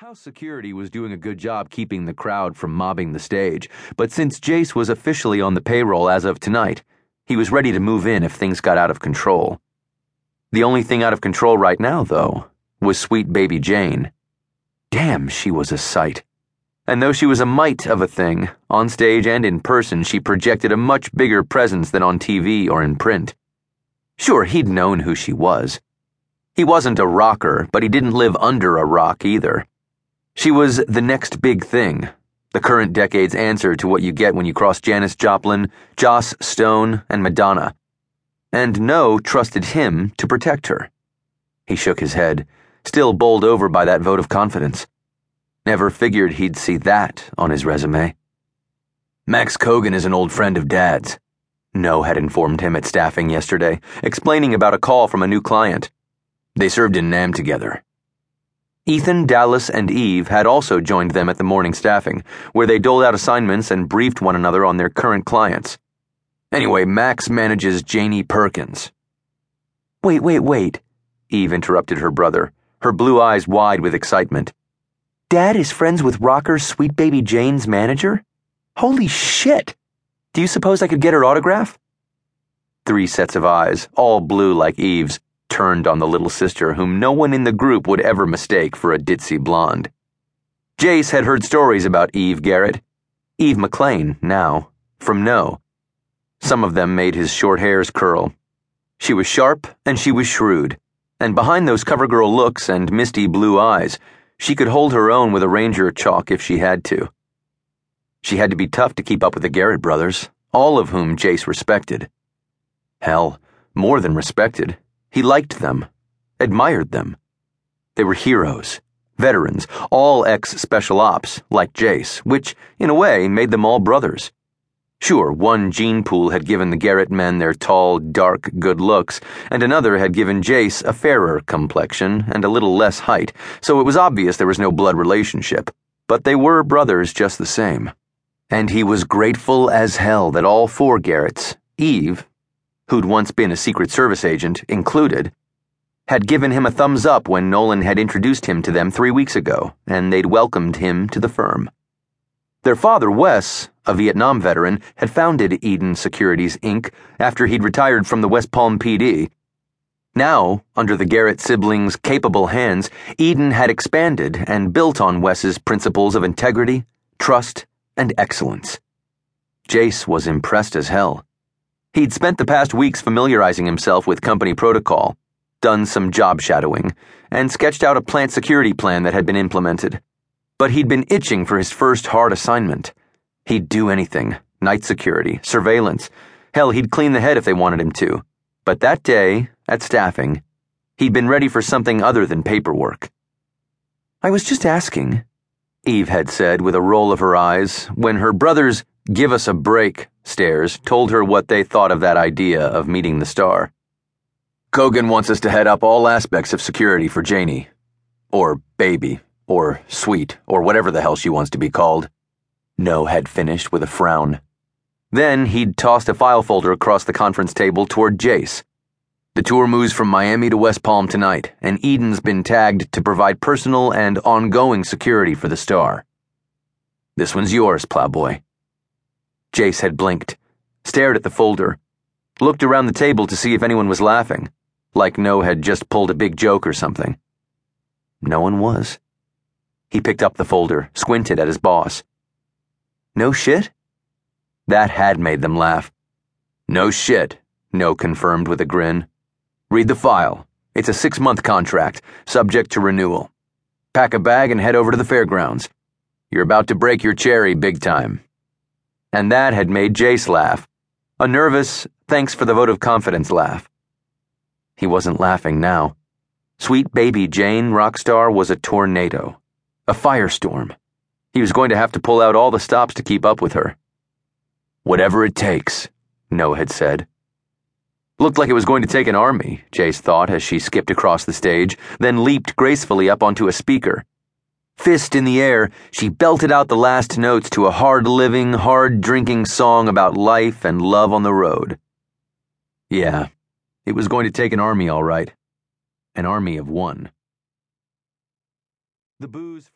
House security was doing a good job keeping the crowd from mobbing the stage, but since Jase was officially on the payroll as of tonight, he was ready to move in if things got out of control. The only thing out of control right now, though, was sweet baby Jane. Damn, she was a sight. And though she was a mite of a thing, on stage and in person, she projected a much bigger presence than on TV or in print. Sure, he'd known who she was. He wasn't a rocker, but he didn't live under a rock either. She was the next big thing, the current decade's answer to what you get when you cross Janis Joplin, Joss Stone, and Madonna. And No trusted him to protect her. He shook his head, still bowled over by that vote of confidence. Never figured he'd see that on his resume. Max Kogan is an old friend of Dad's. No had informed him at staffing yesterday, explaining about a call from a new client. They served in NAM together. Ethan, Dallas, and Eve had also joined them at the morning staffing, where they doled out assignments and briefed one another on their current clients. Anyway, Max manages Janey Perkins. Wait, wait, wait, Eve interrupted her brother, her blue eyes wide with excitement. Dad is friends with Rocker's sweet baby Jane's manager? Holy shit! Do you suppose I could get her autograph? Three sets of eyes, all blue like Eve's, turned on the little sister whom no one in the group would ever mistake for a ditzy blonde. Jase had heard stories about Eve Garrett, Eve McLean now, from No. Some of them made his short hairs curl. She was sharp and she was shrewd, and behind those cover girl looks and misty blue eyes, she could hold her own with a ranger chalk if she had to. She had to be tough to keep up with the Garrett brothers, all of whom Jase respected. Hell, more than respected. He liked them, admired them. They were heroes, veterans, all ex special ops, like Jase, which, in a way, made them all brothers. Sure, one gene pool had given the Garrett men their tall, dark, good looks, and another had given Jase a fairer complexion and a little less height, so it was obvious there was no blood relationship. But they were brothers just the same. And he was grateful as hell that all four Garretts, Eve, who'd once been a Secret Service agent, included, had given him a thumbs up when Nolan had introduced him to them three weeks ago, and they'd welcomed him to the firm. Their father, Wes, a Vietnam veteran, had founded Eden Securities, Inc. after he'd retired from the West Palm PD. Now, under the Garrett siblings' capable hands, Eden had expanded and built on Wes's principles of integrity, trust, and excellence. Jase was impressed as hell. He'd spent the past weeks familiarizing himself with company protocol, done some job shadowing, and sketched out a plant security plan that had been implemented. But he'd been itching for his first hard assignment. He'd do anything night security, surveillance. Hell, he'd clean the head if they wanted him to. But that day, at staffing, he'd been ready for something other than paperwork. I was just asking, Eve had said with a roll of her eyes when her brothers give us a break stares told her what they thought of that idea of meeting the star. Kogan wants us to head up all aspects of security for Janey. Or baby, or sweet, or whatever the hell she wants to be called. No had finished with a frown. Then he'd tossed a file folder across the conference table toward Jase. The tour moves from Miami to West Palm tonight, and Eden's been tagged to provide personal and ongoing security for the star. This one's yours, plowboy. Jase had blinked, stared at the folder, looked around the table to see if anyone was laughing, like No had just pulled a big joke or something. No one was. He picked up the folder, squinted at his boss. No shit? That had made them laugh. No shit, No confirmed with a grin. Read the file. It's a six month contract, subject to renewal. Pack a bag and head over to the fairgrounds. You're about to break your cherry big time and that had made Jase laugh. A nervous, thanks for the vote of confidence laugh. He wasn't laughing now. Sweet baby Jane Rockstar was a tornado, a firestorm. He was going to have to pull out all the stops to keep up with her. Whatever it takes, Noah had said. Looked like it was going to take an army, Jase thought as she skipped across the stage, then leaped gracefully up onto a speaker. Fist in the air, she belted out the last notes to a hard living, hard drinking song about life and love on the road. Yeah, it was going to take an army, all right. An army of one. The booze